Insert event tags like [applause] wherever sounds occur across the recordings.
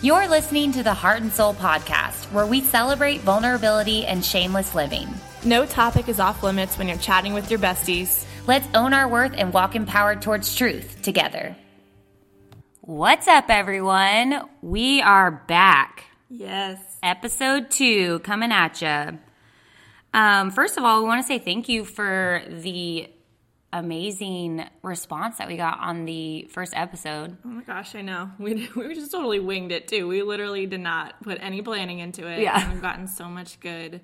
You're listening to the Heart and Sole podcast, where we celebrate vulnerability and shameless living. No topic is off limits when you're chatting with your besties. Let's own our worth and walk empowered towards truth together. What's up, everyone? We are back. Yes. Episode two coming at you. Um, first of all, we want to say thank you for the amazing response that we got on the first episode. Oh my gosh, I know. We [laughs] we just totally winged it too. We literally did not put any planning into it. Yeah. And we've gotten so much good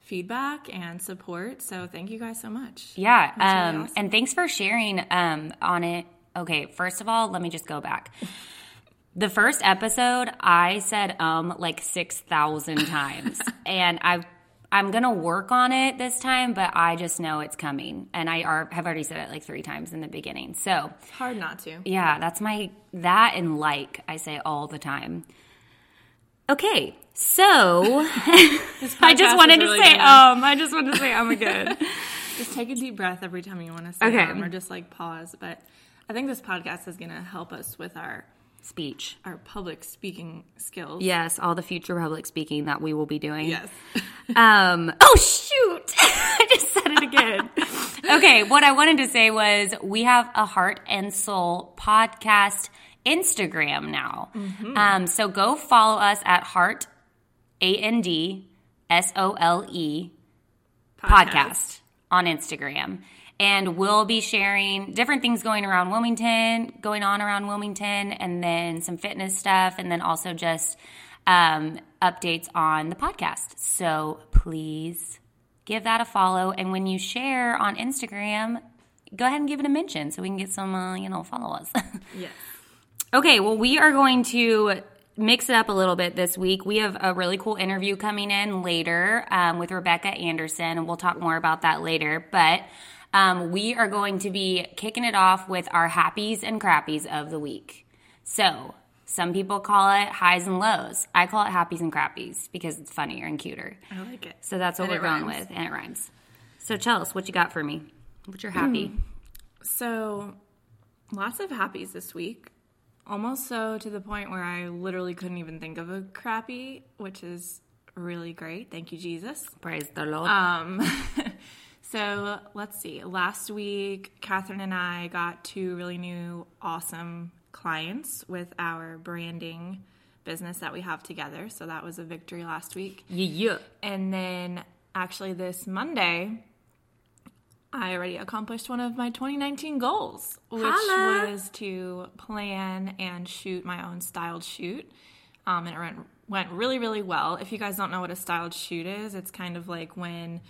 feedback and support. So thank you guys so much. Yeah. That's really Um, awesome. And thanks for sharing um, on it. Okay, first of all, let me just go back. [laughs] The first episode, I said um like 6,000 times. [laughs] and I I'm going to work on it this time, but I just know it's coming. And I are, have already said it like 3 times in the beginning. So, It's hard not to. yeah, that's my that and like I say all the time. Okay, so [laughs] I just wanted is to say gonna- um. I just wanted to say um again. [laughs] [laughs] Just take a deep breath every time you want to say Okay. um, or just like pause. But I think this podcast is gonna help us with our Speech. our public speaking skills. Yes, all the future public speaking that we will be doing. Yes. [laughs] Um. Oh shoot! [laughs] I just said it again. [laughs] okay, what I wanted to say was we have a Heart and Sole podcast Instagram now. Um. So go follow us at Heart A N D S O L E podcast on Instagram. And we'll be sharing different things going around Wilmington, going on around Wilmington, and then some fitness stuff, and then also just um, updates on the podcast. So please give that a follow. And when you share on Instagram, go ahead and give it a mention so we can get some, uh, you know, followers. [laughs] Yes. Okay, well, we are going to mix it up a little bit this week. We have a really cool interview coming in later um, with Rebecca Anderson, and we'll talk more about that later. But um, we are going to be kicking it off with our happies and crappies of the week. So, some people call it highs and lows. I call it happies and crappies because it's funnier and cuter. I like it. So that's what And we're going rhymes. with, and it rhymes. So, Chels, what you got for me? What's your happy? So, lots of happies this week. Almost so to the point where I literally couldn't even think of a crappy, which is really great. Thank you, Jesus. Praise the Lord. Um, [laughs] so let's see. Last week, Catherine and I got two really new, awesome clients with our branding business that we have together. So that was a victory last week. yeah, yeah. And then actually this Monday, I already accomplished one of my 2019 goals, which Holla. was to plan and shoot my own styled shoot. Um, and it went, went really, really well. If you guys don't know what a styled shoot is, it's kind of like when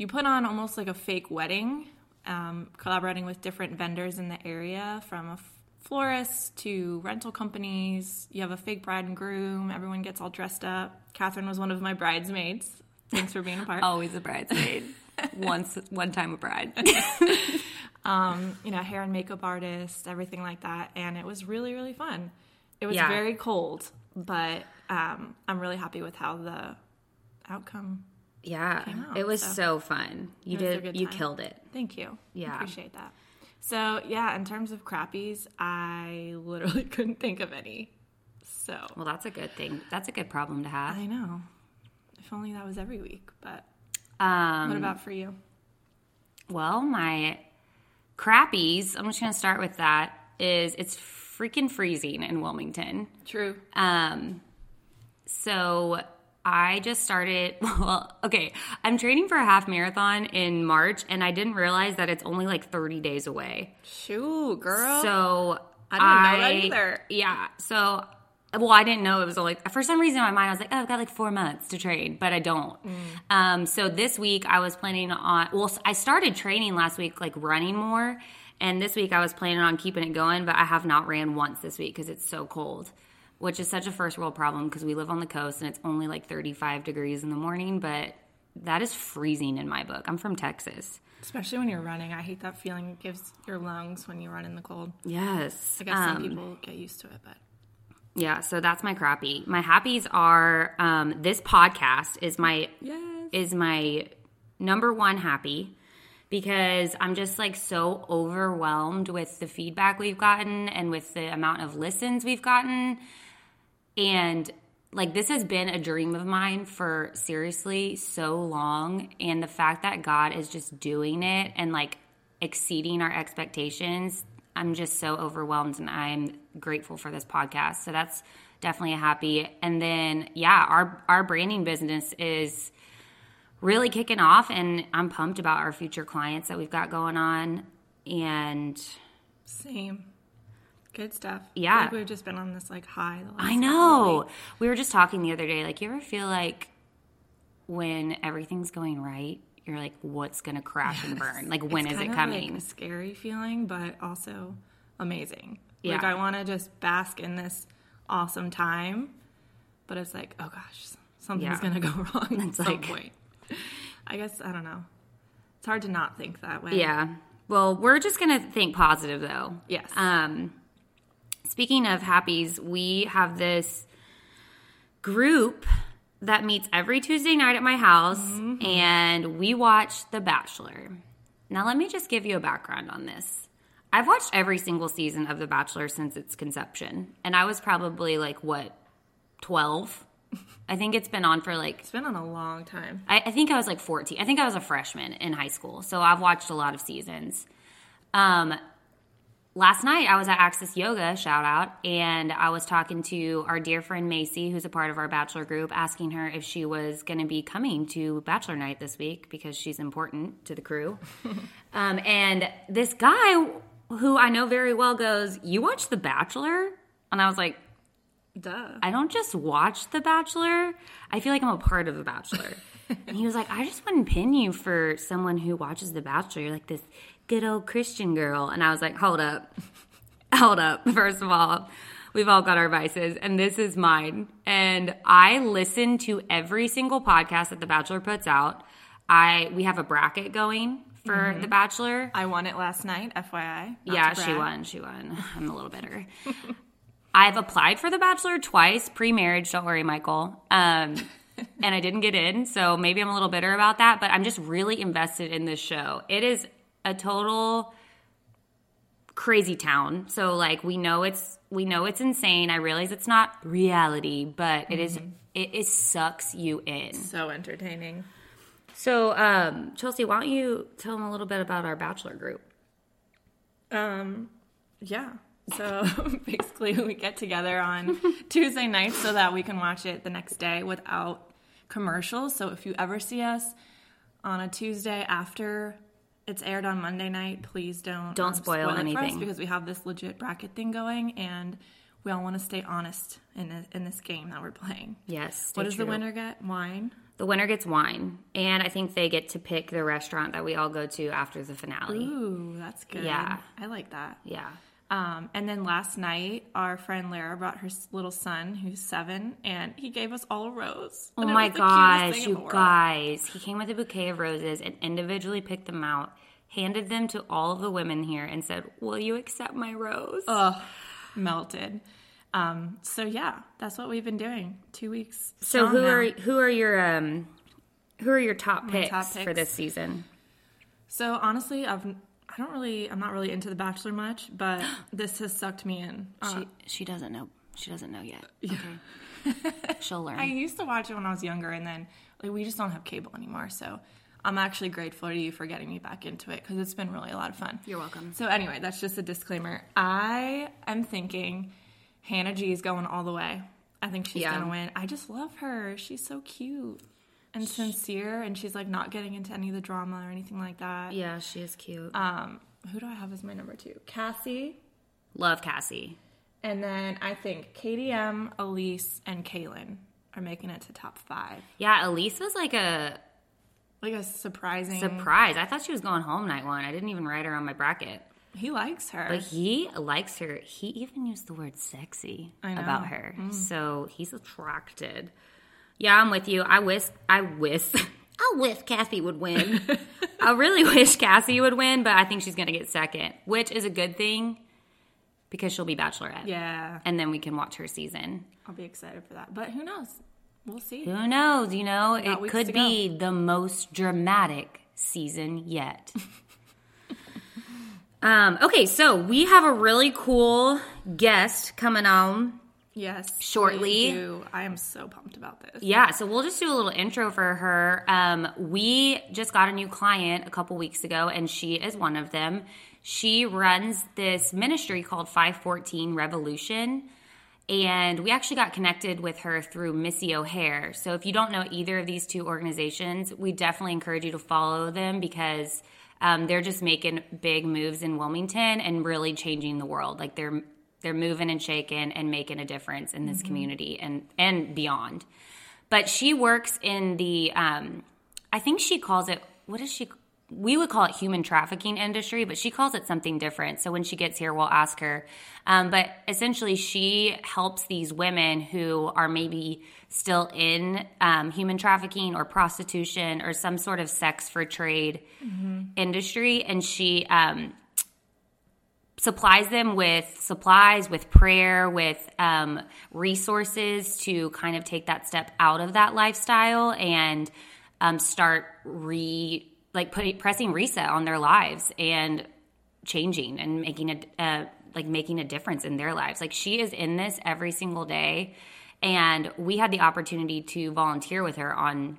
you put on almost like a fake wedding, um, collaborating with different vendors in the area from a f- florist to rental companies. You have a fake bride and groom. Everyone gets all dressed up. Catherine was one of my bridesmaids. Thanks for being a part. Always a bridesmaid. [laughs] Once, one time a bride. [laughs] um, you know, hair and makeup artist, everything like that. And it was really, really fun. It was Yeah. very cold, but um, I'm really happy with how the outcome. Yeah, out, it was so. so fun. You It was a did, you killed it. Thank you. Yeah. Appreciate that. So, yeah, in terms of crappies, I [laughs] literally couldn't think of any. So, Well, that's a good thing. That's a good problem to have. I know. If only that was every week. But Um, what about for you? well, my crappies. I'm just gonna start with that. Is it's freaking freezing in Wilmington. True. Um, so I just started. [laughs] Well, okay, I'm training for a half marathon in March, and I didn't realize that it's only like 30 days away. Shoot, girl. So I didn't know that either. Yeah. So, well, I didn't know it was like for some reason in my mind I was like, oh, I've got like four months to train, but I don't. Mm. Um, so this week I was planning on. Well, I started training last week, like running more, and this week I was planning on keeping it going, but I have not ran once this week because it's so cold. Which is such a first world problem because we live on the coast and it's only like 35 degrees in the morning, but that is freezing in my book. I'm from Texas. Especially when you're running. I hate that feeling it gives your lungs when you run in the cold. Yes. I guess some Um, people get used to it, but Yeah, so that's my crappy. My happies are um, this podcast is my yes. is my number one happy because I'm just like so overwhelmed with the feedback we've gotten and with the amount of listens we've gotten. And like this has been a dream of mine for seriously so long and the fact that God is just doing it and like exceeding our expectations I'm just so overwhelmed and I'm grateful for this podcast. So that's definitely a happy. And then yeah, our our branding business is really kicking off and I'm pumped about our future clients that we've got going on and Same. Good stuff. Yeah. Like we've just been on this like high. The last I know. We were just talking the other day like you ever feel like when everything's going right, you're like what's going to crash and burn? Like when It's is it coming? Like a scary feeling, but also amazing. Yeah. Like I want to just bask in this awesome time, but it's like, oh gosh, something's Yeah. gonna go [laughs] wrong It's at some point. I guess I don't know. It's hard to not think that way. Yeah. Well, we're just going to think positive though. Yes. Um, speaking of happies, we have this group that meets every Tuesday night at my house, and we watch The Bachelor. Now, let me just give you a background on this. I've watched every single season of The Bachelor since its conception, and I was probably like, what, 12? I think it's been on for like It's been on a long time. I, I think I was like 14. I think I was a freshman in high school. So I've watched a lot of seasons. Um, last night I was at Access Yoga, shout out, and I was talking to our dear friend Macy, who's a part of our bachelor group, asking her if she was going to be coming to Bachelor Night this week because she's important to the crew. [laughs] um, and this guy who I know very well goes, You watch The Bachelor? And I was like, Duh. I don't just watch The Bachelor. I feel like I'm a part of The Bachelor. [laughs] and he was like, I just wouldn't pin you for someone who watches The Bachelor. You're like this good old Christian girl. And I was like, hold up. [laughs] hold up. First of all, we've all got our vices, and this is mine. And I listen to every single podcast that The Bachelor puts out. I we have a bracket going for The Bachelor. I won it last night, FYI. Yeah, she won. She won. I'm a little bitter. [laughs] I've applied for The Bachelor twice pre-marriage. Don't worry, Michael. Um, [laughs] and I didn't get in, so maybe I'm a little bitter about that. But I'm just really invested in this show. It is a total crazy town. So like we know it's we know it's insane. I realize it's not reality, but it is. It sucks you in. So entertaining. So um, Chelsea, why don't you tell them a little bit about our Bachelor group? Um, yeah. So [laughs] basically, we get together on [laughs] Tuesday nights so that we can watch it the next day without commercials. So if you ever see us on a Tuesday after it's aired on Monday night, please don't Don't spoil it for us anything. because we have this legit bracket thing going, and we all want to stay honest in this, in this game that we're playing. Yes. what does the winner get? Wine. The winner gets wine, and I think they get to pick the restaurant that we all go to after the finale. Ooh, that's good. Yeah. I like that. Yeah. Um, and then last night, our friend Lara brought her little son, who's seven, and he gave us all a rose. Oh my was the cutest gosh, you guys. He came with a bouquet of roses and individually picked them out, handed them to all of the women here, and said, Will you accept my rose? Ugh, melted. Um, so yeah, that's what we've been doing. Two weeks. so who now. are who are your um who are your top picks, top for this season? So honestly, I've I don't really I'm not really into The Bachelor much, but [gasps] this has sucked me in. Uh, She she doesn't know. She doesn't know yet. Okay. [laughs] She'll learn. I used to watch it when I was younger, and then like we just don't have cable anymore. So I'm actually grateful to you for getting me back into it because it's been really a lot of fun. You're welcome. So anyway, that's just a disclaimer. I am thinking Hannah G is going all the way. I think she's Yeah. gonna win. I just love her. She's so cute and sincere, and she's like not getting into any of the drama or anything like that. yeah, she is cute. Um, who do I have as my number two? Cassie. Love Cassie. And then I think KDM, Elyse, and Caelynn are making it to top five. Yeah, Elyse was like a Like a surprising. surprise. I thought she was going home night one. I didn't even write her on my bracket. he likes her. But he likes her. He even used the word sexy. Mm. about her. So he's attracted. Yeah, I'm with you. I wish I wish [laughs] I wish Cassie would win. [laughs] I really wish Cassie would win, but I think she's gonna get second, which is a good thing because she'll be bachelorette. yeah, And then we can watch her season. I'll be excited for that. But who knows? We'll see. Who knows? You know, Got it could be the most dramatic season yet. [laughs] um, okay, so we have a really cool guest coming on. Yes. Shortly. I am so pumped about this. Yeah, so we'll just do a little intro for her. Um, we just got a new client a couple weeks ago, and she is one of them. She runs this ministry called 514 Revolution, and we actually got connected with her through Missy O'Hare. So if you don't know either of these two organizations, we definitely encourage you to follow them because um, they're just making big moves in Wilmington and really changing the world. Like they're they're moving and shaking and making a difference in this community and and beyond. But she works in the um, I think she calls it what is she we would call it human trafficking industry, but she calls it something different. So when she gets here, we'll ask her. Um, but essentially, she helps these women who are maybe still in um, human trafficking or prostitution or some sort of sex for trade industry, and she um, supplies them with supplies, with prayer, with um, resources to kind of take that step out of that lifestyle and um, start re like putting pressing reset on their lives and changing and making a uh, like making a difference in their lives. Like she is in this every single day, and we had the opportunity to volunteer with her on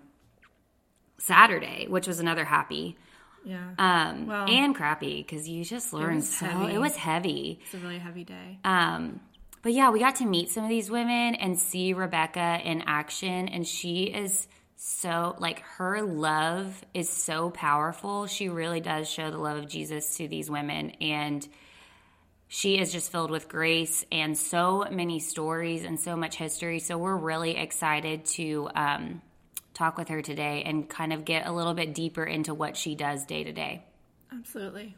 Saturday, which was another happy. Yeah. Um, Well, and crappy because you just learn was so. heavy. It was heavy. it's a really heavy day. Um, but yeah, we got to meet some of these women and see Rebecca in action, and she is so like her love is so powerful. She really does show the love of Jesus to these women, and she is just filled with grace and so many stories and so much history. So we're really excited to um, talk with her today and kind of get a little bit deeper into what she does day to day. Absolutely.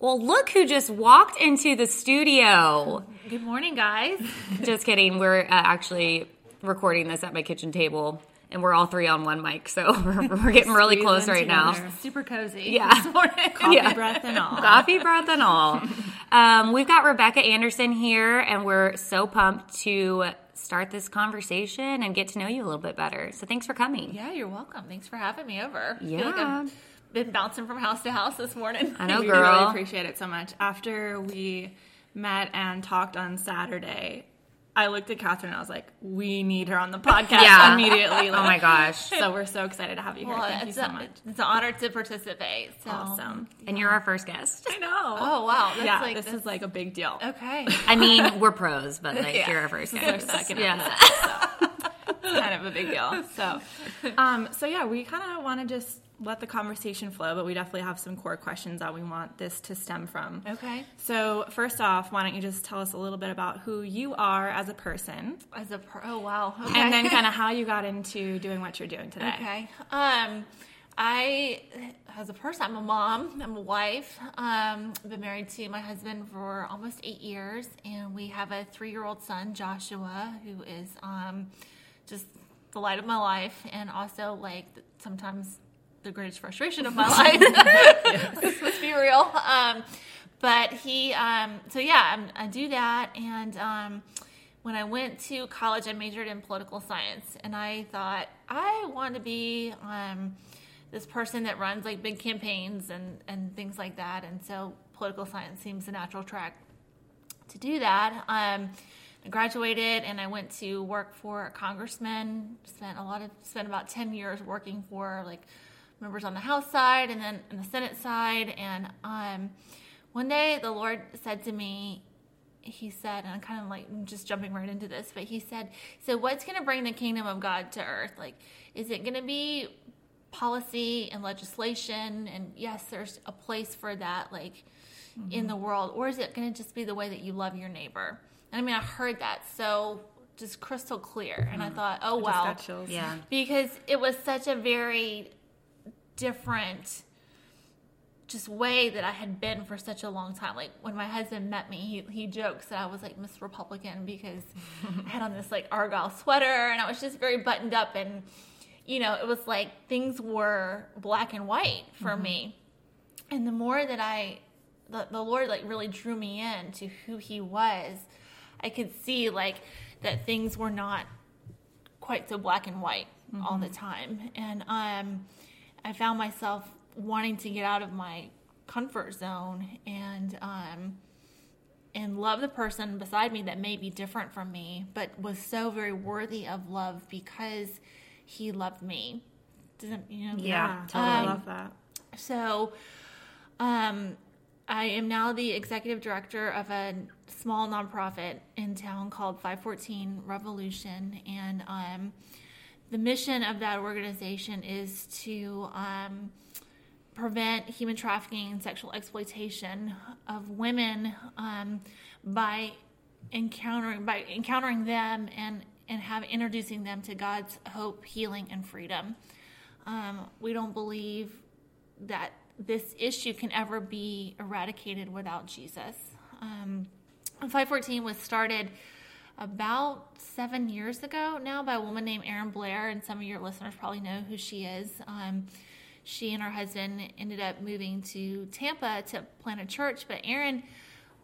Well, look who just walked into the studio. Good morning, guys. [laughs] Just kidding. We're uh, actually recording this at my kitchen table, and we're all three on one mic, so we're, [laughs] we're getting really close in right now. Super cozy. Yeah. [laughs] Coffee Yeah. breath and all. Coffee, breath, and all. Um, we've got Rebecca Anderson here, and we're so pumped to start this conversation and get to know you a little bit better. So thanks for coming. Yeah, you're welcome. Thanks for having me over. I feel Yeah. like I've been bouncing from house to house this morning. I know, [laughs] we girl. really appreciate it so much. After we met and talked on Saturday, I looked at Catherine and I was like, we need her on the podcast Yeah. immediately. oh my gosh. [laughs] So we're so excited to have you here. Well, Thank you so a- much. it's an honor to participate. So. Awesome. And you're our first guest. I know. Oh wow, that's yeah, like this that's- is like a big deal. okay. [laughs] I mean, we're pros, but like Yeah. you're our first This is our guest. second yeah. [laughs] It's kind of a big deal. So, um, so yeah, we kind of want to just let the conversation flow, but we definitely have some core questions that we want this to stem from. Okay. So, first off, why don't you just tell us a little bit about who you are as a person, As a pro, oh wow. Okay. and then [laughs] kind of how you got into doing what you're doing today. Okay. Um, I, as a person, I'm a mom. I'm a wife. Um, I've been married to my husband for almost eight years, and we have a three-year-old son, Joshua, who is um, just the light of my life, and also like sometimes the greatest frustration of my [laughs] life. Let's be real. Um, but he, um, so yeah, I'm, I do that, and um, when I went to college, I majored in political science, and I thought I want to be um, this person that runs like big campaigns and and things like that. And so political science seems a natural track to do that. Um, I graduated and I went to work for a congressman. Spent a lot of spent about ten years working for like members on the House side and then on the Senate side. And um, one day the Lord said to me, He said, and I'm kind of like I'm just jumping right into this, but He said, "So what's going to bring the kingdom of God to earth? Like, is it going to be policy and legislation? And yes, there's a place for that, like." in the world, or is it going to just be the way that you love your neighbor? And I mean, I heard that so just crystal clear, and I thought, oh Just wow, got. Yeah. because it was such a very different just way that I had been for such a long time. Like when my husband met me, he, he jokes that I was like Miss Republican because I had on this like Argyle sweater and I was just very buttoned up and you know, it was like things were black and white for me. And the more that I the, the Lord like really drew me in to who he was, I could see like that things were not quite so black and white all the time. And um, I found myself wanting to get out of my comfort zone and um, and love the person beside me that may be different from me, but was so very worthy of love because he loved me. Doesn't you know? Yeah, totally Um, love that. So, um, I am now the executive director of a small nonprofit in town called 514 Revolution, and um, the mission of that organization is to um, prevent human trafficking and sexual exploitation of women um, by encountering by encountering them and and have introducing them to God's hope, healing, and freedom. Um, we don't believe that this issue can ever be eradicated without Jesus. Um, 514 was started about seven years ago now by a woman named Erin Blair, and some of your listeners probably know who she is. Um, she and her husband ended up moving to Tampa to plant a church, but Erin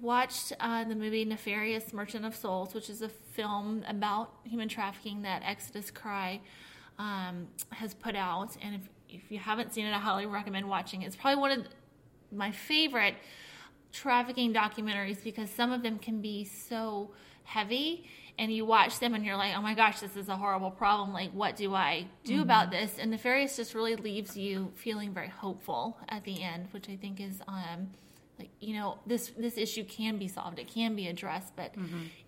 watched uh, the movie Nefarious Merchant of Souls, which is a film about human trafficking that Exodus Cry um, has put out. And if, if you haven't seen it, I highly recommend watching it. It's probably one of my favorite trafficking documentaries because some of them can be so heavy and you watch them and you're like, oh my gosh, this is a horrible problem. Like, what do I do about this? And Nefarious just really leaves you feeling very hopeful at the end, which I think is, um, like, you know, this this issue can be solved. It can be addressed, but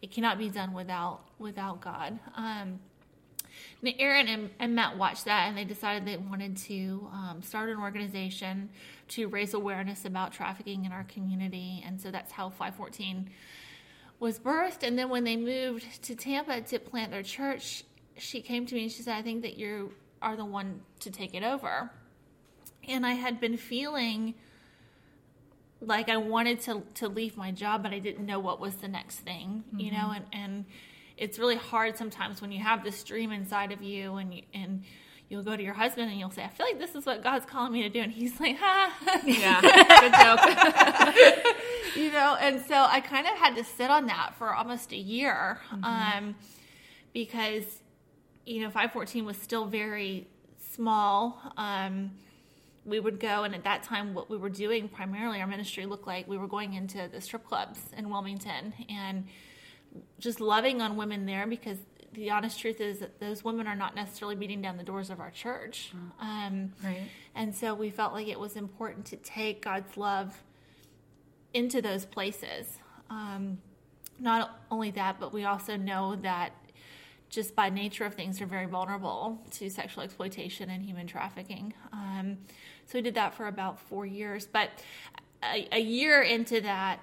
it cannot be done without without God. Um, and Erin and, and Matt watched that and they decided they wanted to um, start an organization to raise awareness about trafficking in our community. And so that's how 514 was birthed. And then when they moved to Tampa to plant their church, she came to me and she said, I think that you are the one to take it over. And I had been feeling like I wanted to, to leave my job, but I didn't know what was the next thing, you know, mm-hmm. and, and it's really hard sometimes when you have this dream inside of you and you, and you'll go to your husband and you'll say, I feel like this is what God's calling me to do. And he's like, ha, [laughs] Yeah, good joke. [laughs] you know, and so I kind of had to sit on that for almost a year. Um, because, you know, 514 was still very small. Um, we would go, and at that time, what we were doing primarily, our ministry looked like we were going into the strip clubs in Wilmington and just loving on women there because the honest truth is that those women are not necessarily beating down the doors of our church. Um, Right. and so we felt like it was important to take God's love into those places. Um, not only that, but we also know that just by nature of things, are very vulnerable to sexual exploitation and human trafficking. Um, so we did that for about four years. But a, a year into that,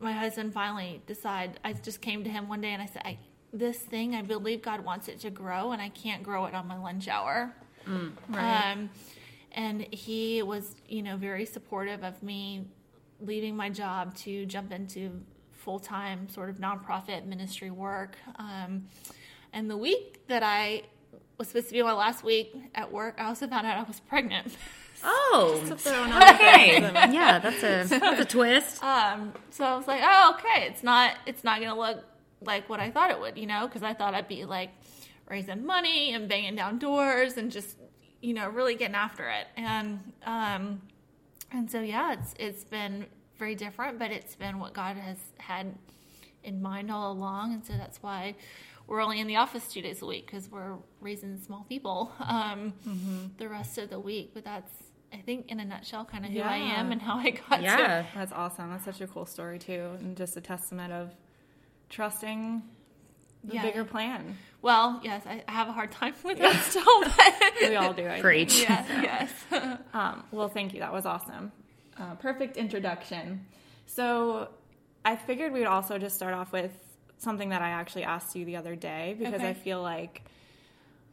my husband finally decided. I just came to him one day and I said, I, "This thing, I believe God wants it to grow, and I can't grow it on my lunch hour." Right. Um, and he was, you know, very supportive of me leaving my job to jump into full time sort of nonprofit ministry work. Um, and the week that I was supposed to be my last week at work, I also found out I was pregnant. [laughs] Oh, okay. [laughs] yeah, that's a that's a twist. um, so I was like, oh, okay, it's not it's not gonna look like what I thought it would, you know, because I thought I'd be like raising money and banging down doors and just you know really getting after it. And um, and so yeah, it's it's been very different, but it's been what God has had in mind all along, and so that's why we're only in the office two days a week because we're raising small people um, the rest of the week. But that's I think in a nutshell kind of who I am and how I got Yeah. to That's awesome. That's such a cool story too, and just a testament of trusting the Yeah. bigger plan. Well, yes, I I have a hard time with that still. [laughs] But We all do. I think. Preach. yes, [laughs] yes. Um, well, thank you. That was awesome. Uh, perfect introduction. So, I figured we'd also just start off with something that I actually asked you the other day because Okay. I feel like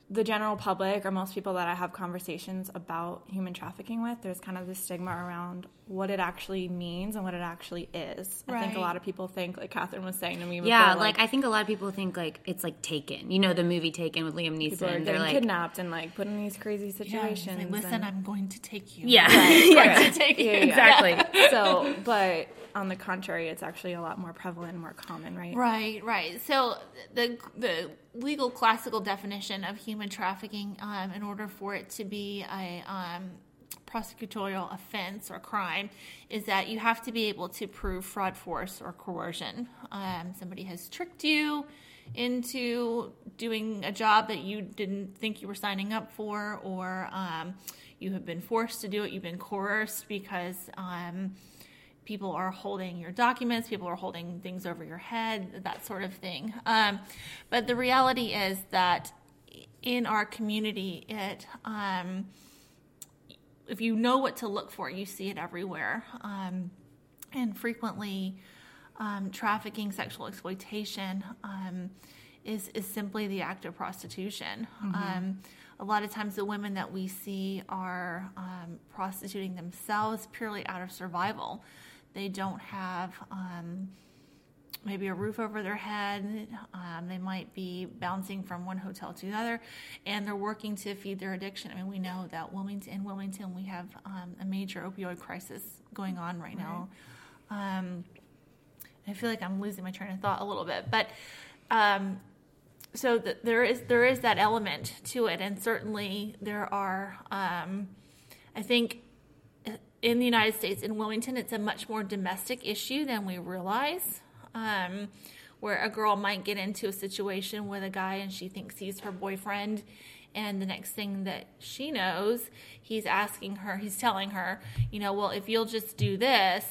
the general public or most people that I have conversations about human trafficking with, there's kind of this stigma around what it actually means and what it actually is. Right. I think a lot of people think, like Catherine was saying to me, before, Yeah, like, I think a lot of people think like it's like Taken. You know the movie Taken with Liam people are Neeson. They're getting like, kidnapped and like put in these crazy Yeah, situations. like, Listen, and- I'm going to take you. yeah, I'm [laughs] yeah, going to take you. Yeah, yeah. exactly. [laughs] so, but on the contrary, it's actually a lot more prevalent, more common, right? Right, right. So the the legal classical definition of human trafficking, um, in order for it to be a um, prosecutorial offense or crime is that you have to be able to prove fraud, force, or coercion. Um, somebody has tricked you into doing a job that you didn't think you were signing up for, or um, you have been forced to do it, you've been coerced because um, people are holding your documents, people are holding things over your head, that sort of thing. Um, but the reality is that in our community, it um, if you know what to look for, you see it everywhere. Um, and frequently, um, trafficking, sexual exploitation um, is, is simply the act of prostitution. Mm-hmm. Um, a lot of times, the women that we see are um, prostituting themselves purely out of survival. They don't have um, maybe a roof over their head. Um, they might be bouncing from one hotel to the other, and they're working to feed their addiction. I mean, we know that Wilmington, in Wilmington, we have um, a major opioid crisis going on right, right. now. Um, I feel like I'm losing my train of thought a little bit, but um, so the, there is there is that element to it, and certainly there are. Um, I think in the United States, in Wilmington, it's a much more domestic issue than we realize. Um, where a girl might get into a situation with a guy and she thinks he's her boyfriend, and the next thing that she knows, he's asking her, he's telling her, you know, well, if you'll just do this,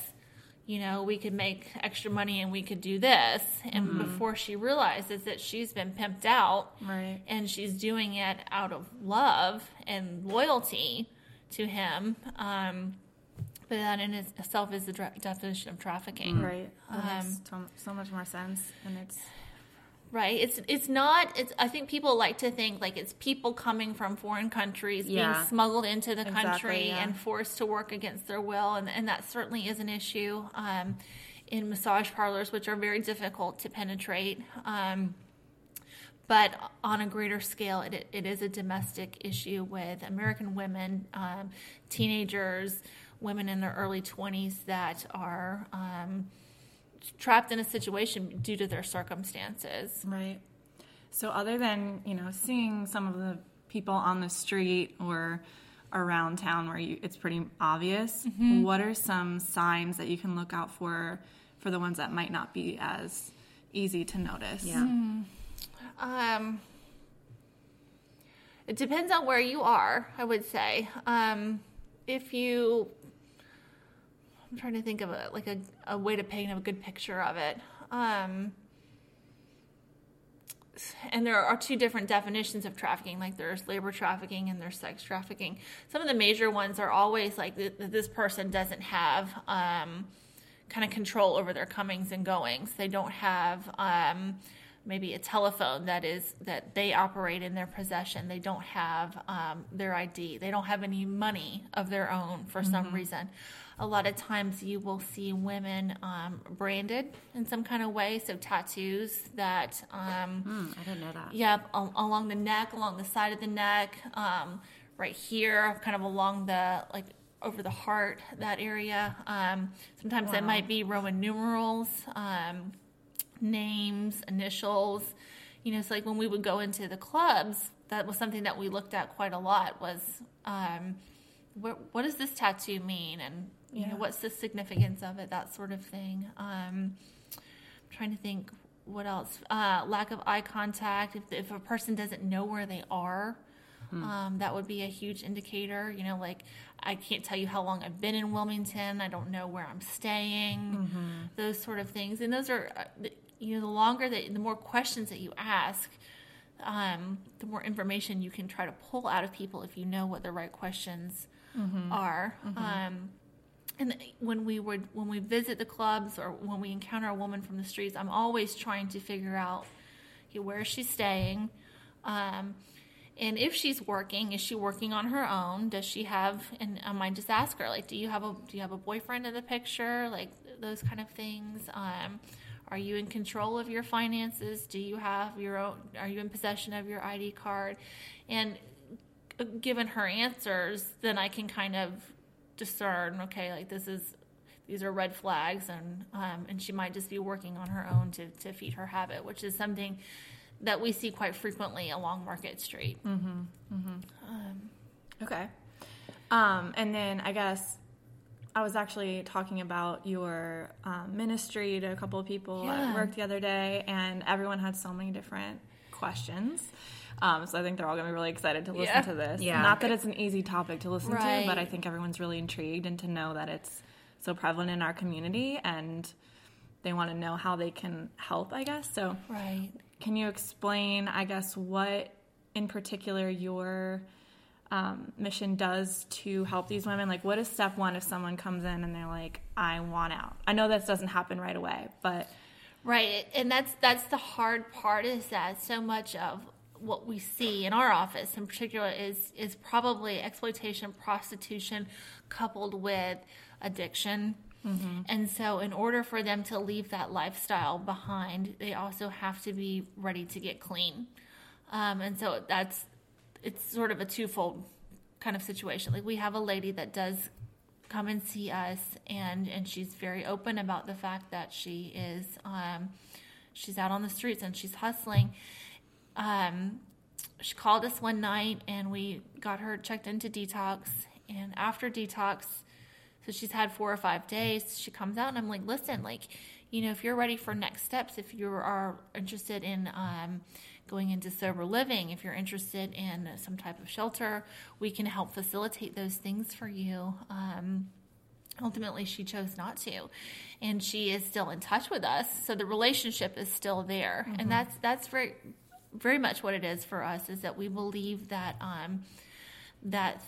you know, we could make extra money and we could do this. And mm-hmm. before she realizes that she's been pimped out, right. and she's doing it out of love and loyalty to him, um, but that in itself is the definition of trafficking. Right. That um, makes so much more sense. And it's right it's it's not it's i think people like to think like it's people coming from foreign countries yeah. being smuggled into the exactly, country yeah. and forced to work against their will and, and that certainly is an issue um, in massage parlors which are very difficult to penetrate um, but on a greater scale it, it is a domestic issue with american women um, teenagers women in their early 20s that are um, trapped in a situation due to their circumstances. Right. So, other than you know seeing some of the people on the street or around town where you, it's pretty obvious, mm-hmm. what are some signs that you can look out for for the ones that might not be as easy to notice? Yeah. Mm. Um, it depends on where you are. I would say. Um, if you I'm trying to think of a like a, a way to paint a good picture of it. Um, and there are two different definitions of trafficking like there's labor trafficking and there's sex trafficking. Some of the major ones are always like that this person doesn't have um, kind of control over their comings and goings. They don't have um, maybe a telephone that is that they operate in their possession. They don't have um, their id they don't have any money of their own for mm-hmm. some reason a lot of times you will see women um, branded in some kind of way, so tattoos that. Um, mm, I didn't know that. Yeah, al- along the neck, along the side of the neck, um, right here, kind of along the like over the heart, that area. Um, sometimes wow. that might be Roman numerals, um, names, initials. You know, it's like when we would go into the clubs, that was something that we looked at quite a lot. Was um, what, what does this tattoo mean? And you yeah. know what's the significance of it that sort of thing um, i'm trying to think what else uh, lack of eye contact if, if a person doesn't know where they are hmm. um, that would be a huge indicator you know like i can't tell you how long i've been in wilmington i don't know where i'm staying mm-hmm. those sort of things and those are uh, you know the longer that the more questions that you ask um, the more information you can try to pull out of people if you know what the right questions mm-hmm. are mm-hmm. Um, and when we would when we visit the clubs or when we encounter a woman from the streets i'm always trying to figure out okay, where she's staying? Um, and if she's working is she working on her own? Does she have and i might just ask her like do you have a do you have a boyfriend in the picture? Like those kind of things. Um, are you in control of your finances? Do you have your own are you in possession of your id card? And uh, given her answers then i can kind of discern okay like this is these are red flags and um, and she might just be working on her own to, to feed her habit which is something that we see quite frequently along market street mm-hmm. Mm-hmm. Um, okay Um, and then I guess I was actually talking about your um, ministry to a couple of people Yeah. at work the other day, and everyone had so many different questions. Um, so I think they're all going to be really excited to listen Yeah. to this. Yeah. Not that it's an easy topic to listen to, but I think everyone's really intrigued and to know that it's so prevalent in our community and they want to know how they can help, I guess. So Right. can you explain, I guess, what in particular your um, mission does to help these women? Like, what is step one if someone comes in and they're like, I want out? I know this doesn't happen right away, but Right, and that's that's the hard part is that so much of what we see in our office in particular is is probably exploitation, prostitution coupled with addiction. And so in order for them to leave that lifestyle behind, they also have to be ready to get clean. Um, and so that's it's sort of a twofold kind of situation. Like we have a lady that does come and see us and and she's very open about the fact that she is um she's out on the streets and she's hustling. Um she called us one night and we got her checked into detox and after detox so she's had four or five days she comes out and i'm like listen like you know if you're ready for next steps if you are interested in um, going into sober living. If you're interested in some type of shelter we can help facilitate those things for you. Um, ultimately she chose not to and she is still in touch with us so the relationship is still there. And that's that's very very much what it is for us is that we believe that um that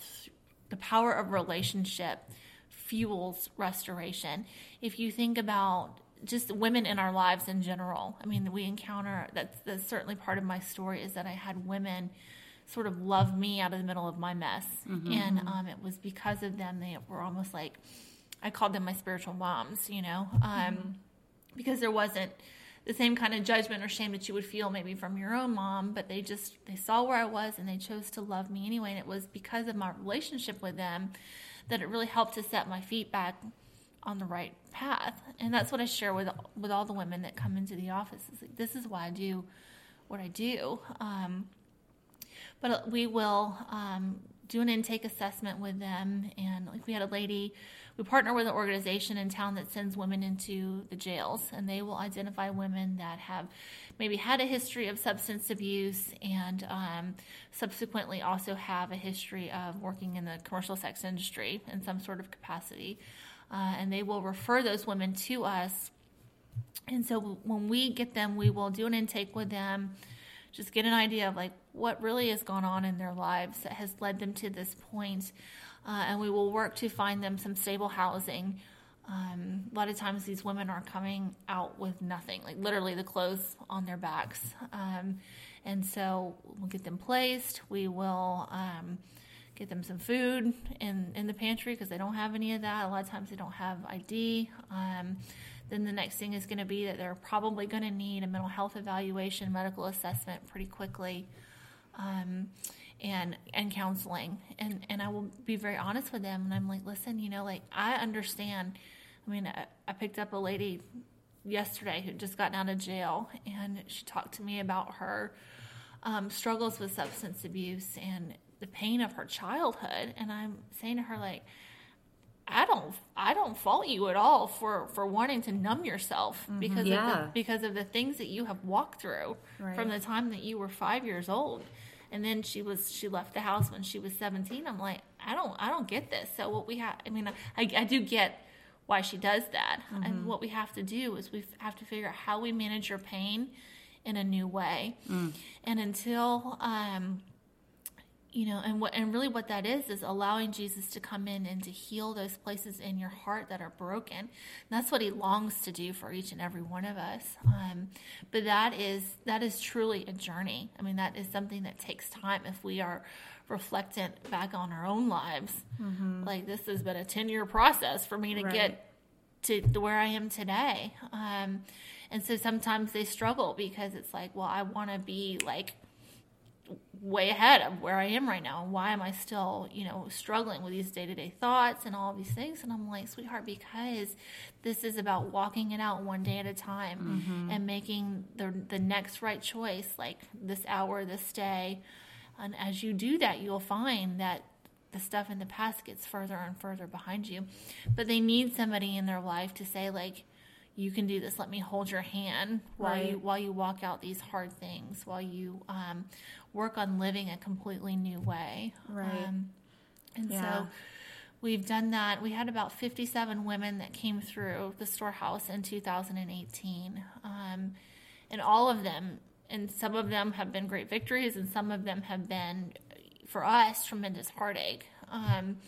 the power of relationship fuels restoration. If you think about just women in our lives in general. I mean we encounter that's, that's certainly part of my story is that i had women sort of love me out of the middle of my mess. And um, it was because of them they were almost like I called them my spiritual moms, you know, um, because there wasn't the same kind of judgment or shame that you would feel maybe from your own mom, but they just they saw where I was and they chose to love me anyway, and it was because of my relationship with them that it really helped to set my feet back on the right path, and that's what I share with with all the women that come into the office. Is like, this is why I do what I do. Um, but we will um, do an intake assessment with them and like we had a lady we partner with an organization in town that sends women into the jails and they will identify women that have maybe had a history of substance abuse and um, subsequently also have a history of working in the commercial sex industry in some sort of capacity uh, and they will refer those women to us and so when we get them we will do an intake with them just get an idea of like what really has gone on in their lives that has led them to this point. Uh, and we will work to find them some stable housing. Um, a lot of times these women are coming out with nothing, like literally the clothes on their backs. Um, and so we'll get them placed. We will um, get them some food in, in the pantry because they don't have any of that. A lot of times they don't have ID. Um, then the next thing is going to be that they're probably going to need a mental health evaluation, medical assessment pretty quickly, um, and and counseling. And and I will be very honest with them, and I'm like, listen, you know, like I understand. I mean, I, I picked up a lady yesterday who just got out of jail, and she talked to me about her um, struggles with substance abuse and the pain of her childhood. And I'm saying to her, like, I don't I don't fault you at all for for wanting to numb yourself mm-hmm. because of the, because of the things that you have walked through Right. from the time that you were 5 years old. And then she was she left the house when she was 17. I'm like, I don't I don't get this. So what we have I mean I I do get why she does that. And mm-hmm. what we have to do is we have to figure out how we manage your pain in a new way. Mm. And until um you know and what and really what that is is allowing jesus to come in and to heal those places in your heart that are broken. And that's what he longs to do for each and every one of us. Um, but that is that is truly a journey. I mean that is something that takes time if we are reflectant back on our own lives. Like this has been a 10 year process for me to Right. get to, to where I am today. Um, and so sometimes they struggle because it's like, well, I want to be like way ahead of where I am right now. And why am I still, you know, struggling with these day to day thoughts and all these things? And I'm like, sweetheart, because this is about walking it out one day at a time and making the, the next right choice, like this hour, this day. And as you do that, you'll find that the stuff in the past gets further and further behind you. But they need somebody in their life to say like, you can do this. Let me hold your hand while Right. you while you walk out these hard things. While you um, work on living a completely new way. Right. Um, and Yeah. so we've done that. We had about 57 women that came through the storehouse in 2018. Um, and all of them, and some of them have been great victories, and some of them have been, for us, tremendous heartache. Um,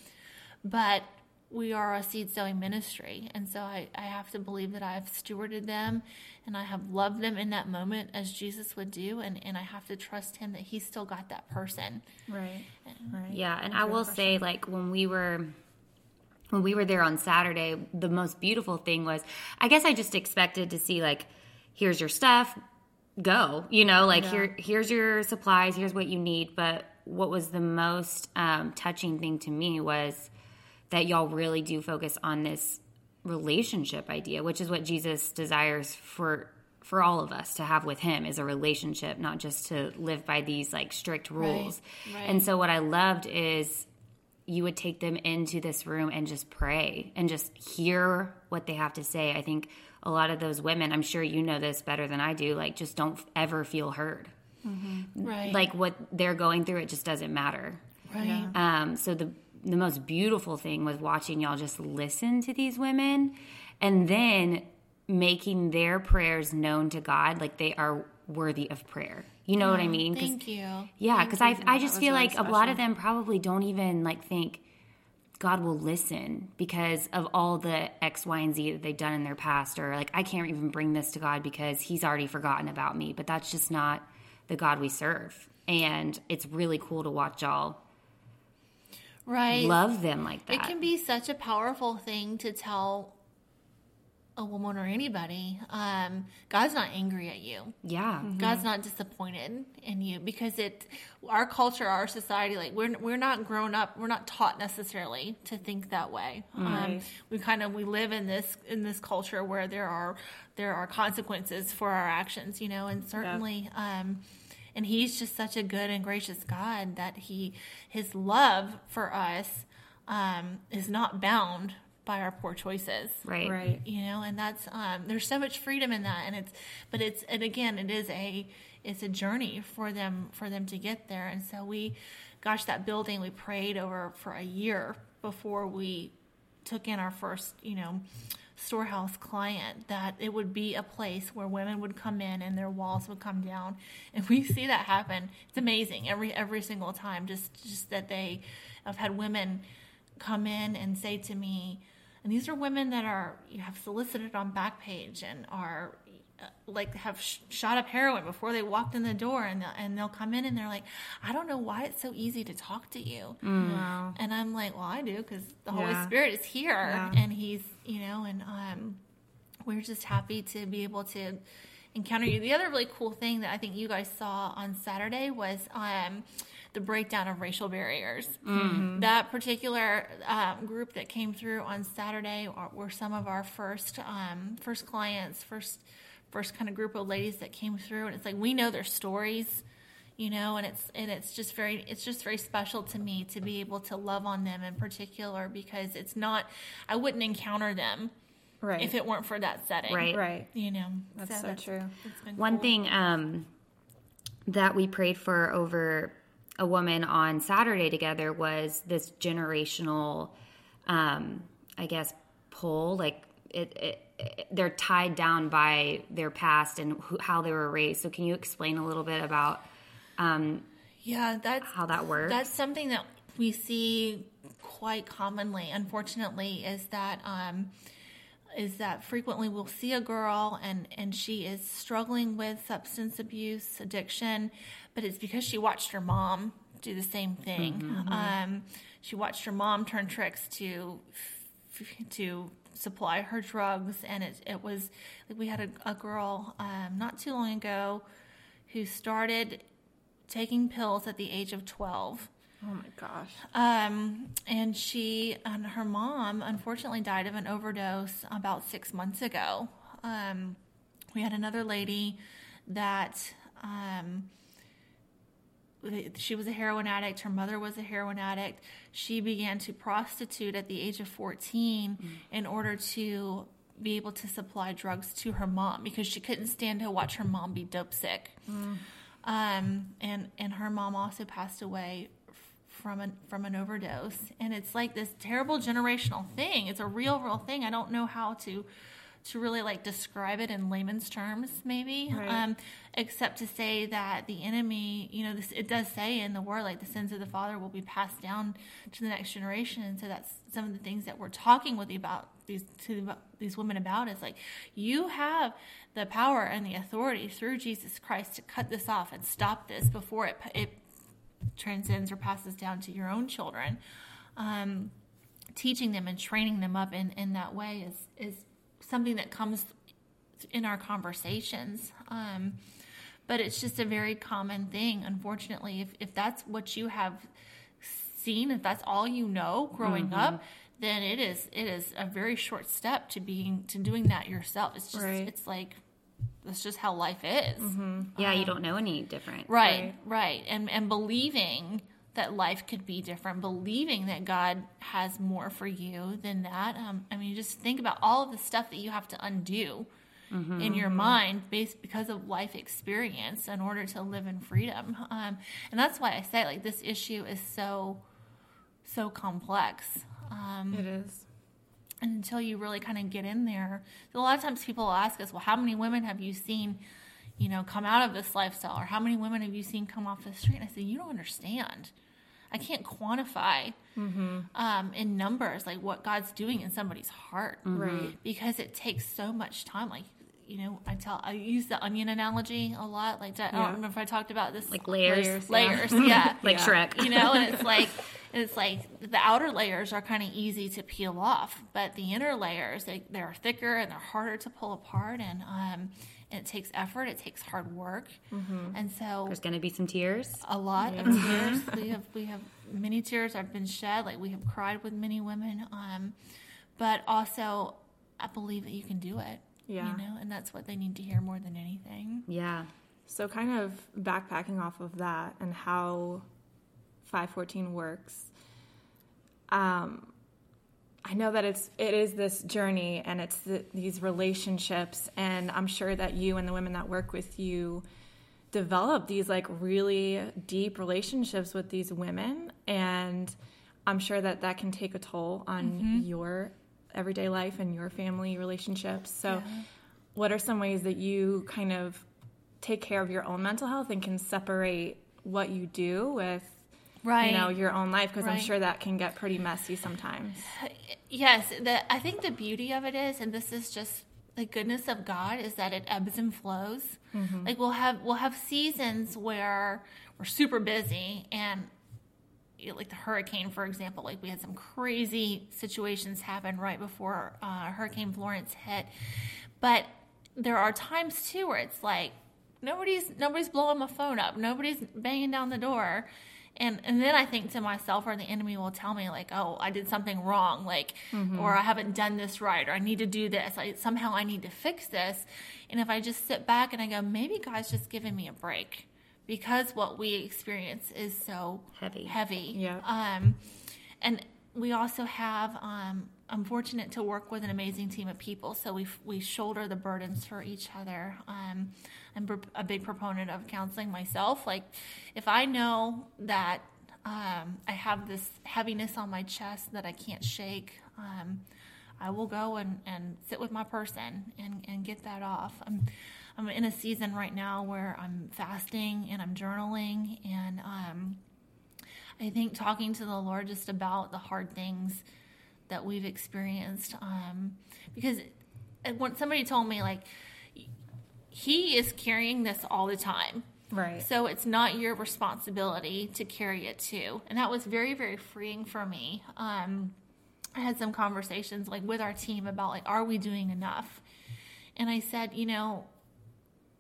but we are a seed sowing ministry. And so I, I have to believe that I've stewarded them and I have loved them in that moment as Jesus would do. And, and I have to trust him that he's still got that person. Right. Right. Yeah, and I will say, like when we were when we were there on Saturday, the most beautiful thing was, I guess I just expected to see like, here's your stuff, go, you know, like here here's your supplies, here's what you need. But what was the most um, touching thing to me was that y'all really do focus on this relationship idea, which is what Jesus desires for for all of us to have with him is a relationship, not just to live by these like strict rules. right. And so what I loved is you would take them into this room and just pray and just hear what they have to say. I think a lot of those women, I'm sure you know this better than I do, like just don't ever feel heard. Right. Like what they're going through, it just doesn't matter. right. Um, so the the most beautiful thing was watching y'all just listen to these women, and then making their prayers known to God, like they are worthy of prayer. You know what I mean? Thank you. yeah, because I I just feel like a lot of them probably don't even like think God will listen because of all the X, Y, and Z that they've done in their past, or like I can't even bring this to God because He's already forgotten about me. But that's just not the God we serve, and it's really cool to watch y'all Right. love them like that. It can be such a powerful thing to tell a woman or anybody. Um, God's not angry at you. yeah, God's not disappointed in you because it, our culture, our society, like we're we're not grown up, we're not taught necessarily to think that way. Um, we kind of we live in this in this culture where there are there are consequences for our actions, you know, and certainly. Um, and he's just such a good and gracious God that he his love for us um, is not bound by our poor choices. Right, Right. you know and that's um, there's so much freedom in that. And it's but it's and again it is a it's a journey for them for them to get there. And so we gosh that building we prayed over for a year before we took in our first you know storehouse client that it would be a place where women would come in and their walls would come down. And we see that happen. It's amazing. Every every single time just just that they i've had women come in and say to me and these are women that are you have solicited on Backpage and are like have sh- shot up heroin before they walked in the door, and they'll, and they'll come in and they're like, I don't know why it's so easy to talk to you, Wow. and I'm like, well, I do because the Holy Yeah. Spirit is here, Yeah. and He's you know, and um, we're just happy to be able to encounter you. The other really cool thing that I think you guys saw on Saturday was um, the breakdown of racial barriers. That particular um, group that came through on Saturday were some of our first um, first clients, first first kind of group of ladies that came through, and it's like we know their stories. You know, and it's and it's just very it's just very special to me to be able to love on them in particular because it's not I wouldn't encounter them Right. if it weren't for that setting. Right. right. You know, That's so true. it's been One cool. thing um, that we prayed for over a woman on Saturday together was this generational, um, I guess, pull. Like it, it, it, they're tied down by their past and who, how they were raised. So, can you explain a little bit about um, Yeah, that's how that works? that's something that we see quite commonly. Unfortunately, is that um, is that frequently we'll see a girl and and she is struggling with substance abuse addiction, but it's because she watched her mom do the same thing. Um, she watched her mom turn tricks to to supply her drugs, and it it was like we had a, a girl um, not too long ago who started taking pills at the age of 12. Oh my gosh. Um, and she and her mom unfortunately died of an overdose about six months ago. Um, we had another lady that um, she was a heroin addict. Her mother was a heroin addict. She began to prostitute at the age of 14 mm. in order to be able to supply drugs to her mom because she couldn't stand to watch her mom be dope sick. Mm. Um, and and her mom also passed away from an from an overdose. And it's like this terrible generational thing. It's a real, real thing. I don't know how to to really like describe it in layman's terms, maybe, right. um, except to say that the enemy, you know, this it does say in the word like the sins of the father will be passed down to the next generation, and so that's some of the things that we're talking with you about these to these women about is like you have the power and the authority through Jesus Christ to cut this off and stop this before it it transcends or passes down to your own children. Um, teaching them and training them up in, in that way is is something that comes in our conversations. Um, but it's just a very common thing, unfortunately. If, if that's what you have seen, if that's all you know growing mm-hmm. up, then it is it is a very short step to being to doing that yourself. It's just right. it's like that's just how life is. Mm-hmm. Yeah, um, you don't know any different. Right, right, right, and and believing that life could be different, believing that God has more for you than that. Um, I mean, just think about all of the stuff that you have to undo mm-hmm. in your mind based because of life experience in order to live in freedom. Um, and that's why I say like this issue is so so complex. Um, it is. And until you really kind of get in there, a lot of times people ask us, "Well, how many women have you seen?" you know, come out of this lifestyle? Or how many women have you seen come off the street? And I say, you don't understand. I can't quantify mm-hmm. um, in numbers like what God's doing in somebody's heart, mm-hmm. right? Because it takes so much time. Like you know, I tell I use the onion analogy a lot. Like yeah. I don't remember if I talked about this. Like layers, layers, layers yeah, [laughs] yeah. like yeah. Shrek. You know, and it's [laughs] like it's like the outer layers are kind of easy to peel off, but the inner layers they they're thicker and they're harder to pull apart, and um, and it takes effort, it takes hard work, mm-hmm. and so there's going to be some tears. A lot yeah. of tears. [laughs] we have we have many tears have been shed. Like we have cried with many women, um, but also I believe that you can do it. Yeah, you know, and that's what they need to hear more than anything. Yeah. So kind of backpacking off of that and how 514 works. Um, I know that it's it is this journey and it's the, these relationships and I'm sure that you and the women that work with you develop these like really deep relationships with these women and I'm sure that that can take a toll on mm-hmm. your everyday life and your family relationships. So yeah. what are some ways that you kind of take care of your own mental health and can separate what you do with right. you know your own life because right. I'm sure that can get pretty messy sometimes. Yes, the, I think the beauty of it is, and this is just the goodness of God, is that it ebbs and flows. Mm-hmm. Like we'll have we'll have seasons where we're super busy and like the hurricane, for example, like we had some crazy situations happen right before uh, Hurricane Florence hit. But there are times too where it's like nobody's nobody's blowing my phone up, nobody's banging down the door, and and then I think to myself, or the enemy will tell me like, oh, I did something wrong, like, mm-hmm. or I haven't done this right, or I need to do this. I, somehow I need to fix this. And if I just sit back and I go, maybe God's just giving me a break because what we experience is so heavy, heavy. Yeah. Um, and we also have um, I'm fortunate to work with an amazing team of people, so we we shoulder the burdens for each other. Um, I'm a big proponent of counseling myself. Like, if I know that um, I have this heaviness on my chest that I can't shake, um, I will go and, and sit with my person and, and get that off. I'm, I'm in a season right now where I'm fasting and I'm journaling, and um, I think talking to the Lord just about the hard things that we've experienced. Um, because when somebody told me, like, he is carrying this all the time. Right. So it's not your responsibility to carry it too. And that was very, very freeing for me. Um, I had some conversations like with our team about like, are we doing enough? And I said, you know,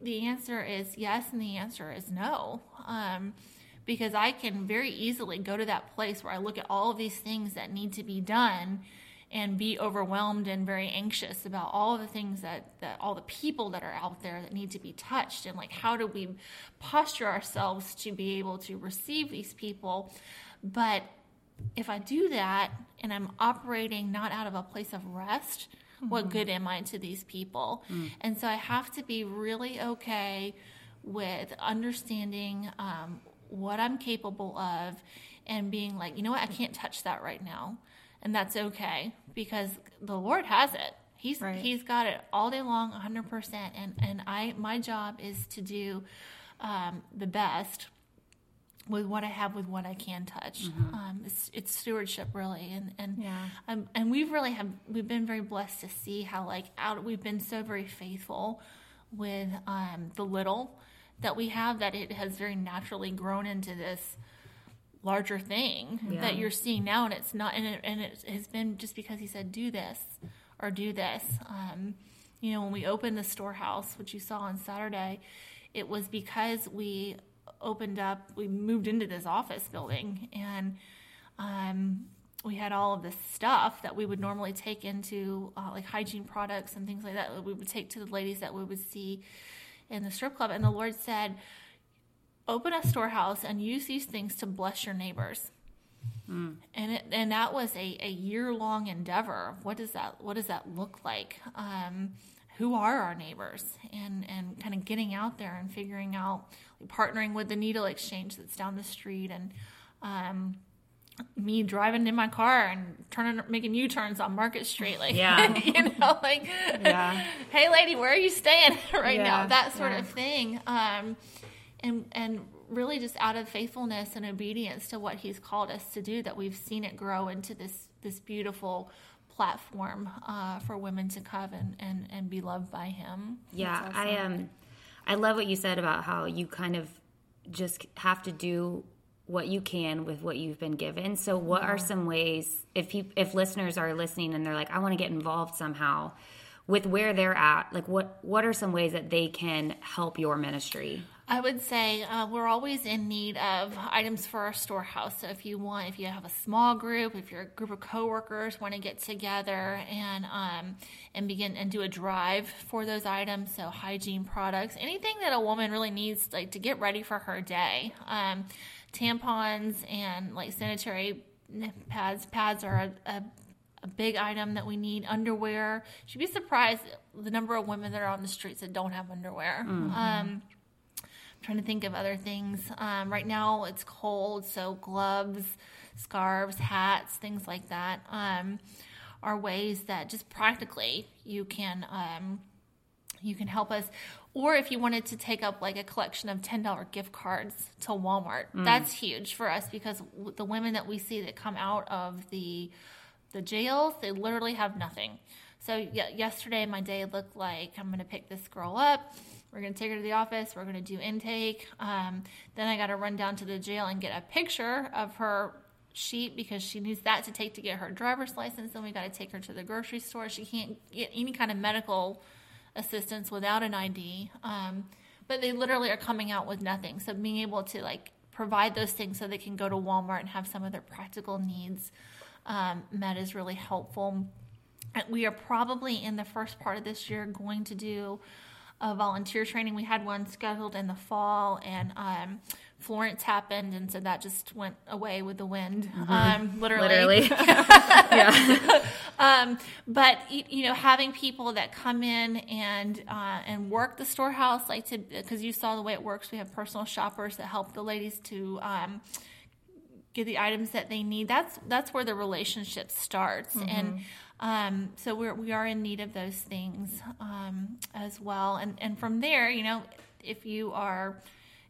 the answer is yes, and the answer is no. Um, because I can very easily go to that place where I look at all of these things that need to be done and be overwhelmed and very anxious about all the things that, that all the people that are out there that need to be touched. And like how do we posture ourselves to be able to receive these people? But if i do that and i'm operating not out of a place of rest mm-hmm. what good am i to these people? Mm. and so i have to be really okay with understanding um, what i'm capable of and being like you know what? I can't touch that right now and that's okay because the Lord has it. He's right. he's got it all day long, 100%. And and I my job is to do um, the best with what I have, with what I can touch. Mm-hmm. Um, it's, it's, stewardship, really, and and yeah. um, and we've really have we've been very blessed to see how like out we've been so very faithful with um, the little that we have that it has very naturally grown into this larger thing yeah. that you're seeing now and it's not and it, and it has been just because he said do this or do this um, you know when we opened the storehouse which you saw on saturday it was because we opened up we moved into this office building and um, we had all of this stuff that we would normally take into uh, like hygiene products and things like that, that we would take to the ladies that we would see in the strip club and the lord said open a storehouse and use these things to bless your neighbors. Mm. And it, and that was a, a year long endeavor. What does that what does that look like? Um, who are our neighbors? And and kind of getting out there and figuring out partnering with the needle exchange that's down the street and um, me driving in my car and turning making U turns on Market Street, like yeah, [laughs] you know, like yeah. [laughs] hey lady, where are you staying [laughs] right yeah. now? That sort yeah. of thing. Um, and and really just out of faithfulness and obedience to what he's called us to do that we've seen it grow into this this beautiful platform uh, for women to come and, and, and be loved by him. Yeah, awesome. I um I love what you said about how you kind of just have to do what you can with what you've been given. So what yeah. are some ways if you if listeners are listening and they're like I want to get involved somehow with where they're at, like what what are some ways that they can help your ministry? I would say uh, we're always in need of items for our storehouse. So if you want, if you have a small group, if your group of coworkers want to get together and um, and begin and do a drive for those items, so hygiene products, anything that a woman really needs, like to get ready for her day, um, tampons and like sanitary pads. Pads are a, a a big item that we need underwear you'd be surprised the number of women that are on the streets that don't have underwear mm-hmm. um, trying to think of other things. Um, right now it's cold, so gloves, scarves, hats, things like that um, are ways that just practically you can um, you can help us. Or if you wanted to take up like a collection of ten dollar gift cards to Walmart, mm. that's huge for us because the women that we see that come out of the the jails, they literally have nothing. So yesterday my day looked like I'm going to pick this girl up we're going to take her to the office. We're going to do intake. Um, then I got to run down to the jail and get a picture of her sheet because she needs that to take to get her driver's license. Then we got to take her to the grocery store. She can't get any kind of medical assistance without an ID. Um, but they literally are coming out with nothing. So being able to like provide those things so they can go to Walmart and have some of their practical needs um, met is really helpful. We are probably in the first part of this year going to do a volunteer training. We had one scheduled in the fall, and um, Florence happened, and so that just went away with the wind, mm-hmm. um, literally. Literally. [laughs] yeah. um, but you know, having people that come in and uh, and work the storehouse, like to because you saw the way it works. We have personal shoppers that help the ladies to. Um, get the items that they need. That's that's where the relationship starts, mm-hmm. and um, so we're, we are in need of those things um, as well. And, and from there, you know, if you are,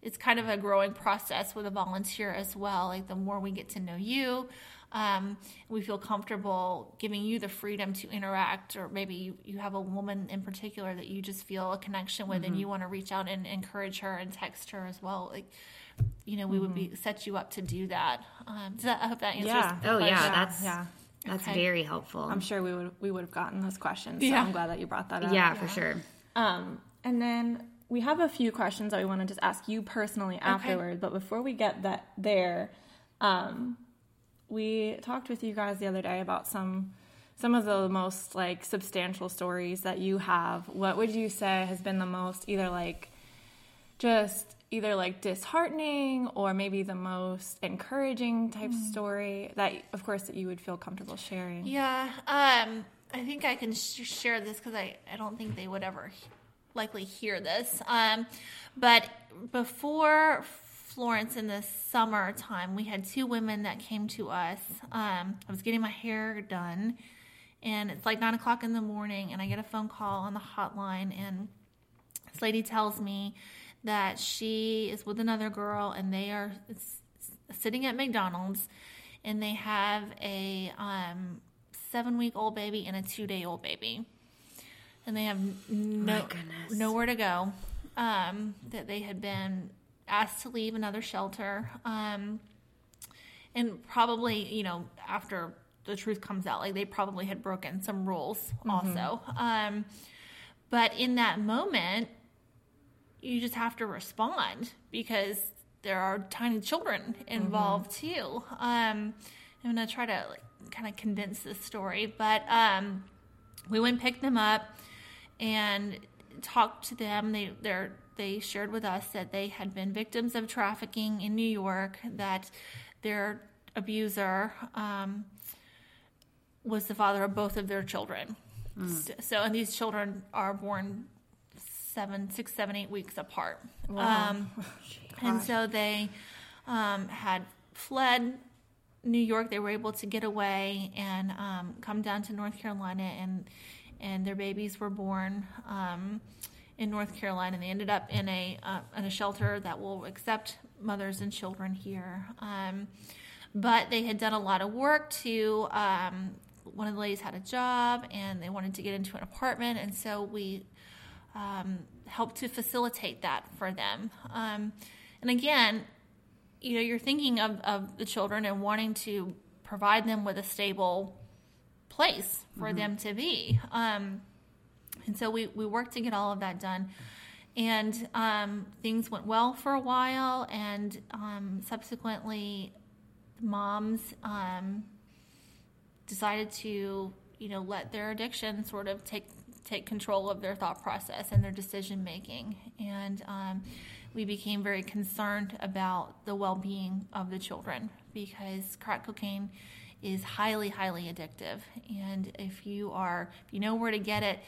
it's kind of a growing process with a volunteer as well. Like the more we get to know you, um, we feel comfortable giving you the freedom to interact, or maybe you, you have a woman in particular that you just feel a connection with, mm-hmm. and you want to reach out and encourage her and text her as well. Like, you know, we mm-hmm. would be mm-hmm. set you up to do that. Um, that I hope that answers. Yeah. oh yeah, that's yeah. That's okay. very helpful. I'm sure we would we would have gotten those questions. So yeah. I'm glad that you brought that up. Yeah, yeah. for sure. Um, and then we have a few questions that we want to just ask you personally okay. afterward. But before we get that there, um, we talked with you guys the other day about some some of the most like substantial stories that you have, what would you say has been the most either like just either like disheartening or maybe the most encouraging type Mm. story that of course that you would feel comfortable sharing? Yeah, um, I think I can sh- share this because I, I don't think they would ever he- likely hear this. Um, but before Florence in the summertime, we had two women that came to us. Um, I was getting my hair done, and it's like nine o'clock in the morning, and I get a phone call on the hotline, and this lady tells me that she is with another girl, and they are sitting at McDonald's, and they have a um, seven-week-old baby and a two-day-old baby, and they have no nowhere to go. Um, that they had been asked to leave another shelter, um, and probably you know after the truth comes out, like they probably had broken some rules also. Um, but in that moment, you just have to respond because there are tiny children involved too. Um, I'm gonna try to like, kind of condense this story, but um, we went and picked them up and talked to them. They they they shared with us that they had been victims of trafficking in New York. That their abuser um, was the father of both of their children. So, so and these children are born seven, six, seven, eight weeks apart. Um, [laughs] and so they um, had fled New York. They were able to get away and um, come down to North Carolina, and and their babies were born um, in North Carolina. And they ended up in a uh, in a shelter that will accept mothers and children here. Um, but they had done a lot of work to. Um, one of the ladies had a job, and they wanted to get into an apartment, and so we um, help to facilitate that for them. Um, and again, you know, you're thinking of, of the children and wanting to provide them with a stable place for them to be. Um, and so we, we worked to get all of that done. And um, things went well for a while, and um, subsequently, moms um, decided to, you know, let their addiction sort of take take control of their thought process and their decision making. And um, we became very concerned about the well being of the children because crack cocaine is highly, highly addictive. And if you are, if you know where to get it,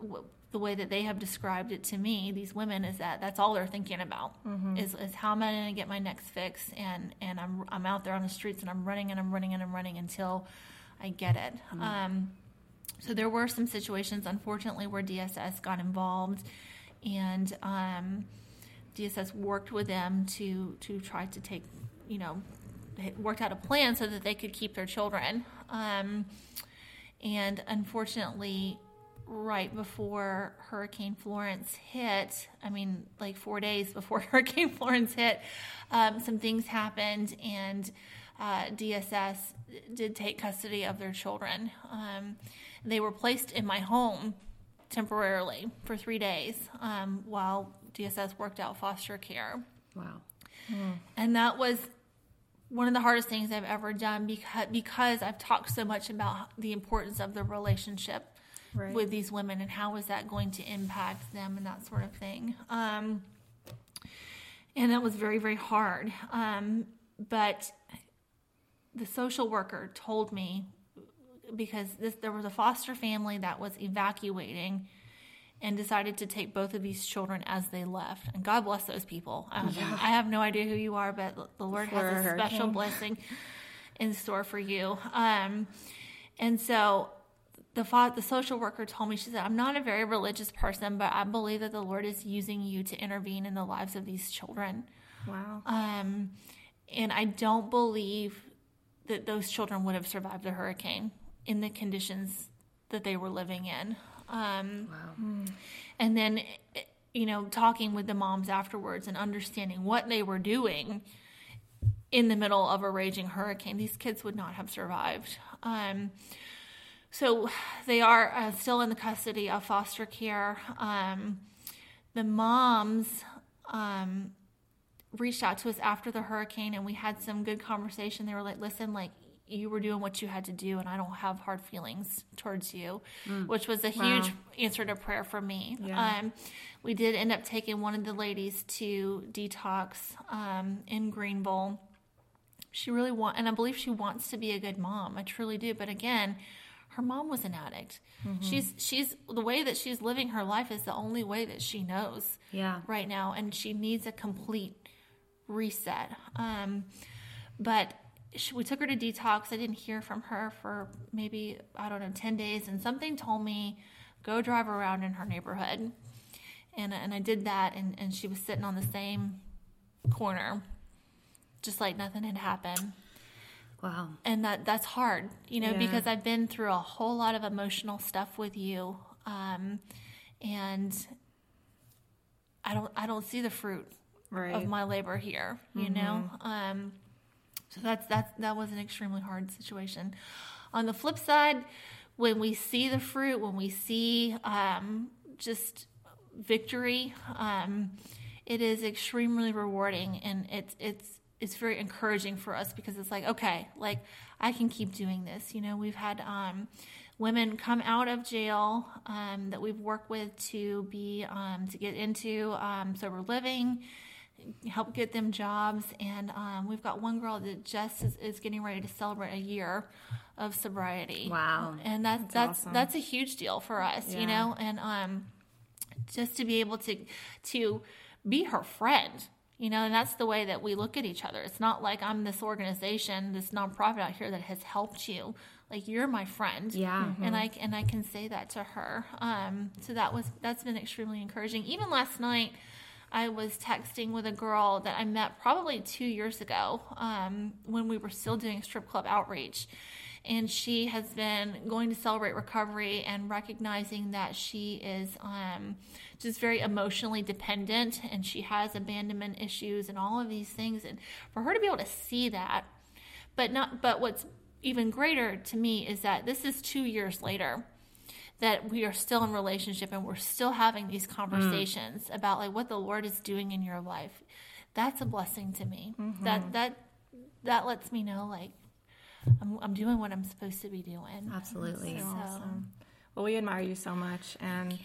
w- the way that they have described it to me, these women, is that that's all they're thinking about is, is how am I going to get my next fix? And and I'm I'm out there on the streets and I'm running and I'm running and I'm running until I get it. Um, so there were some situations, unfortunately, where DSS got involved, and um, DSS worked with them to to try to take, you know, worked out a plan so that they could keep their children. Um, and unfortunately, right before Hurricane Florence hit, I mean, like four days before [laughs] Hurricane Florence hit, um, some things happened, and uh, DSS did take custody of their children. Um, they were placed in my home temporarily for three days um, while DSS worked out foster care. Wow. And that was one of the hardest things I've ever done because because I've talked so much about the importance of the relationship Right. with these women and how is that going to impact them and that sort of thing. Um, and that was very very hard. Um, but the social worker told me because this, there was a foster family that was evacuating and decided to take both of these children as they left. And God bless those people. Um, I have no idea who you are, but the Lord For has a a special hurricane. blessing in store for you. Um, and so the fa- the social worker told me she said, "I'm not a very religious person, but I believe that the Lord is using you to intervene in the lives of these children." Wow. Um, and I don't believe that those children would have survived the hurricane in the conditions that they were living in. Um, Wow. and then, you know, talking with the moms afterwards and understanding what they were doing in the middle of a raging hurricane, these kids would not have survived. Um, so they are uh, still in the custody of foster care. Um, the moms um, reached out to us after the hurricane and we had some good conversation. They were like, listen, like, you were doing what you had to do and I don't have hard feelings towards you, which was a huge answer to prayer for me. Yeah. Um, we did end up taking one of the ladies to detox um, in Greenville. She really want, and I believe she wants to be a good mom. I truly do. But again, her mom was an addict. She's she's the way that she's living her life is the only way that she knows Yeah. right now, and she needs a complete reset. Um, but she, we took her to detox. I didn't hear from her for maybe I don't know ten days, and something told me go drive around in her neighborhood, and and I did that, and and she was sitting on the same corner, just like nothing had happened Wow. and that that's hard you know Yeah. because i've been through a whole lot of emotional stuff with you um, and i don't i don't see the fruit Right. of my labor here you know um, so that's that's that was an extremely hard situation. On the flip side when we see the fruit when we see um, just victory um, it is extremely rewarding and it's it's it's very encouraging for us because it's like okay like i can keep doing this. You know we've had um, women come out of jail um, that we've worked with to be um, to get into um, sober living help get them jobs. And um, we've got one girl that just is, is getting ready to celebrate a year of sobriety. Wow. and that's that's awesome. that's a huge deal for us you know? And um just to be able to to be her friend you know? And that's the way that we look at each other. It's not like i'm this organization this nonprofit out here that has helped you. Like you're my friend. Yeah. and i and i can say that to her. Um so that was that's been extremely encouraging. Even last night I was texting with a girl that I met probably two years ago um, when we were still doing strip club outreach. And she has been going to celebrate recovery and recognizing that she is um, just very emotionally dependent and she has abandonment issues and all of these things. And for her to be able to see that, but not, but what's even greater to me is that this is two years later that we are still in relationship and we're still having these mm. conversations about like what the Lord is doing in your life. That's a blessing to me. Mm-hmm. That that that lets me know like I'm, I'm doing what I'm supposed to be doing. Absolutely. So, Awesome. Well, we admire you so much. And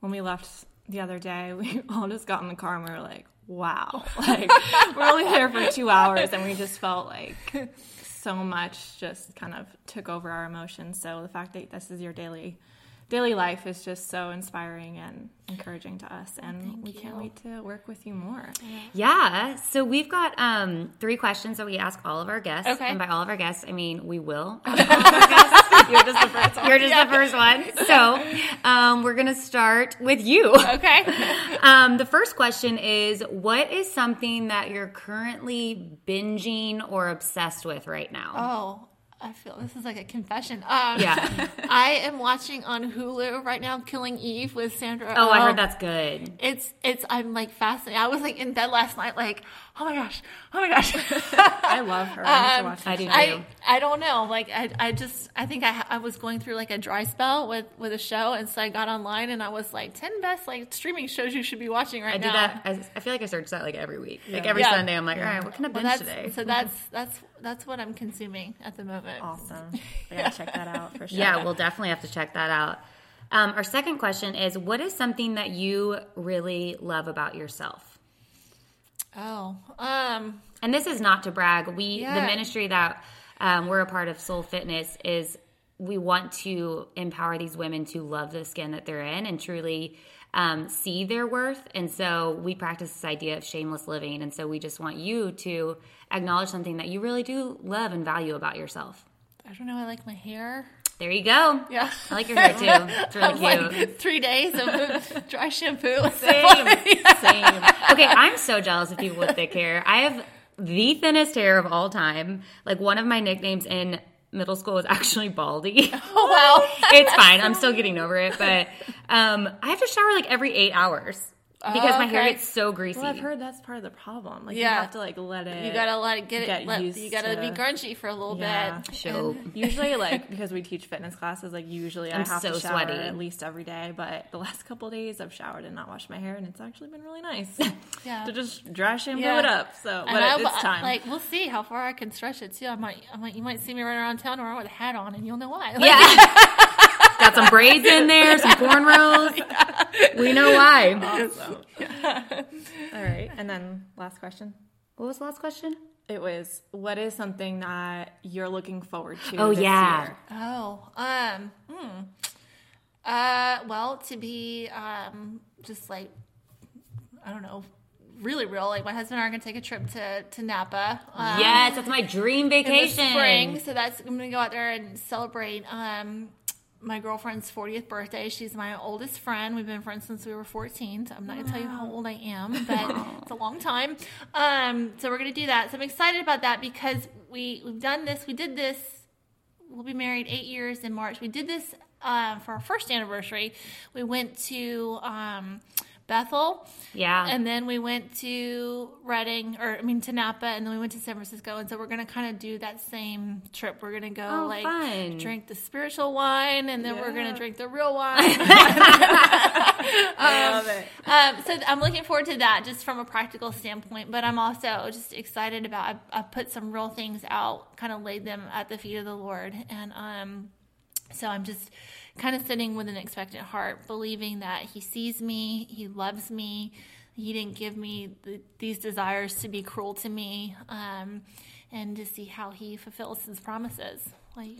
when we left the other day, [laughs] we all just got in the car and we were like, wow. [laughs] [laughs] Like, we're only there for two hours and we just felt like so much just kind of took over our emotions. So the fact that this is your daily daily life is just so inspiring and encouraging to us and we can't wait to work with you more. Yeah. So we've got um, three questions that we ask all of our guests. Okay. And by all of our guests, I mean we will. [laughs] You're just the first one. You're just the first one. So um, we're going to start with you. okay. [laughs] Um, the first question is What is something that you're currently binging or obsessed with right now? Oh, I feel this is like a confession. Um, Yeah. [laughs] I am watching on Hulu right now, Killing Eve with Sandra. Oh, I Oh. heard that's good. It's it's I'm like fascinated. I was like in bed last night, like oh my gosh, oh my gosh. [laughs] I love her. I watch I do too. I I don't know. Like I I just I think I I was going through like a dry spell with with a show, and so I got online and I was like ten best like streaming shows you should be watching right I do that. I, I feel like I search that like every week. Like every Yeah. Sunday, I'm like, all right, what can I binge that's today? so [laughs] that's that's that's what I'm consuming at the moment. Awesome. [laughs] I gotta check that out for sure. Yeah, we'll definitely have to check that out. Um, our second question is What is something that you really love about yourself? Oh, um, And this is not to brag. We, the ministry that um, we're a part of, Soul Fitness, is we want to empower these women to love the skin that they're in and truly um, see their worth. And so we practice this idea of shameless living. And so we just want you to acknowledge something that you really do love and value about yourself. I don't know. I like my hair. There you go. Yeah. I like your hair too. [laughs] It's really I'm cute. like three days of dry shampoo. [laughs] Same. Same. Okay, I'm so jealous of people with thick hair. I have the thinnest hair of all time. Like one of my nicknames in middle school was actually Baldy. [laughs] [laughs] Oh wow. it's fine. I'm still getting over it, but [laughs] um, I have to shower like every eight hours. Because my hair okay. gets so greasy. Well, I've heard that's part of the problem. Like you have to like let it. You gotta let it get, get it. Let, used you gotta be to- grungy for a little Yeah. bit. Show. [laughs] Usually, like because we teach fitness classes, like usually I I'm have so to shower sweaty. at least every day. But the last couple of days, I've showered and not washed my hair, and it's actually been really nice Yeah. [laughs] to just dry shampoo Yeah. it up. So, but I- it, it's time. Like we'll see how far I can stretch it too. I might, I might, you might see me running around town or with a hat on, and you'll know why. Like, Yeah. [laughs] Got some braids in there, some cornrows. [laughs] We know why. All right, and then last question. What was the last question? It was, what is something that you're looking forward to? Oh, this yeah. year? Oh, um, hmm. Uh, well, to be um, just like, I don't know, really real. Like my husband and I are gonna take a trip to to Napa. Um, yes, that's my dream in the vacation. spring. So that's I'm gonna go out there and celebrate um my girlfriend's 40th birthday. She's my oldest friend. We've been friends since we were 14. So I'm not gonna tell you how old I am, but it's a long time. Um, so we're gonna do that. So I'm excited about that because we we've done this. We did this. We'll be married eight years in March. We did this uh, for our first anniversary. We went to um, Bethel. Yeah. And then we went to Redding, or I mean to Napa, and then we went to San Francisco. And so we're gonna kind of do that same trip. We're gonna go Oh, like fun. drink the spiritual wine, and then we're gonna drink the real wine. [laughs] [laughs] I love it. um, so I'm looking forward to that, just from a practical standpoint. But I'm also just excited about. I, I put some real things out, kind of laid them at the feet of the Lord, and um, so I'm just kind of sitting with an expectant heart, believing that He sees me, He loves me. He didn't give me the, these desires to be cruel to me, um, and to see how He fulfills His promises. Like,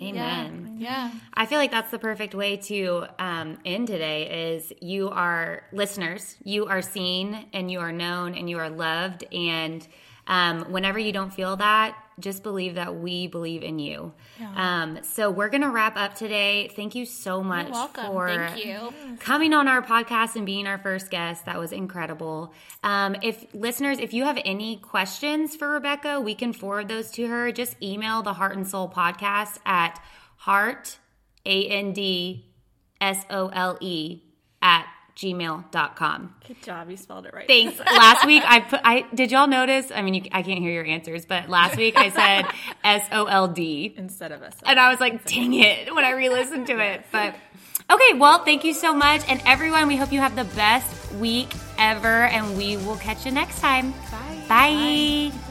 Amen. yeah, I feel like that's the perfect way to um, end today is you are listeners, you are seen and you are known and you are loved. And um, whenever you don't feel that, just believe that we believe in you. Um, so we're going to wrap up today. Thank you so much for Thank you. coming on our podcast and being our first guest. That was incredible. Um, if listeners, if you have any questions for Rebecca, we can forward those to her. Just email the Heart and Sole podcast at heart, A N D S O L E, at gmail.com. Good job. You spelled it right. Thanks. [laughs] last week I put I did y'all notice? I mean, you, I can't hear your answers, but last week I said [laughs] S O L D, Instead of us. and I was like, "Dang it!" when I re-listened to it. [laughs] But okay, well, thank you so much, and everyone. We hope you have the best week ever, and we will catch you next time. Bye. Bye.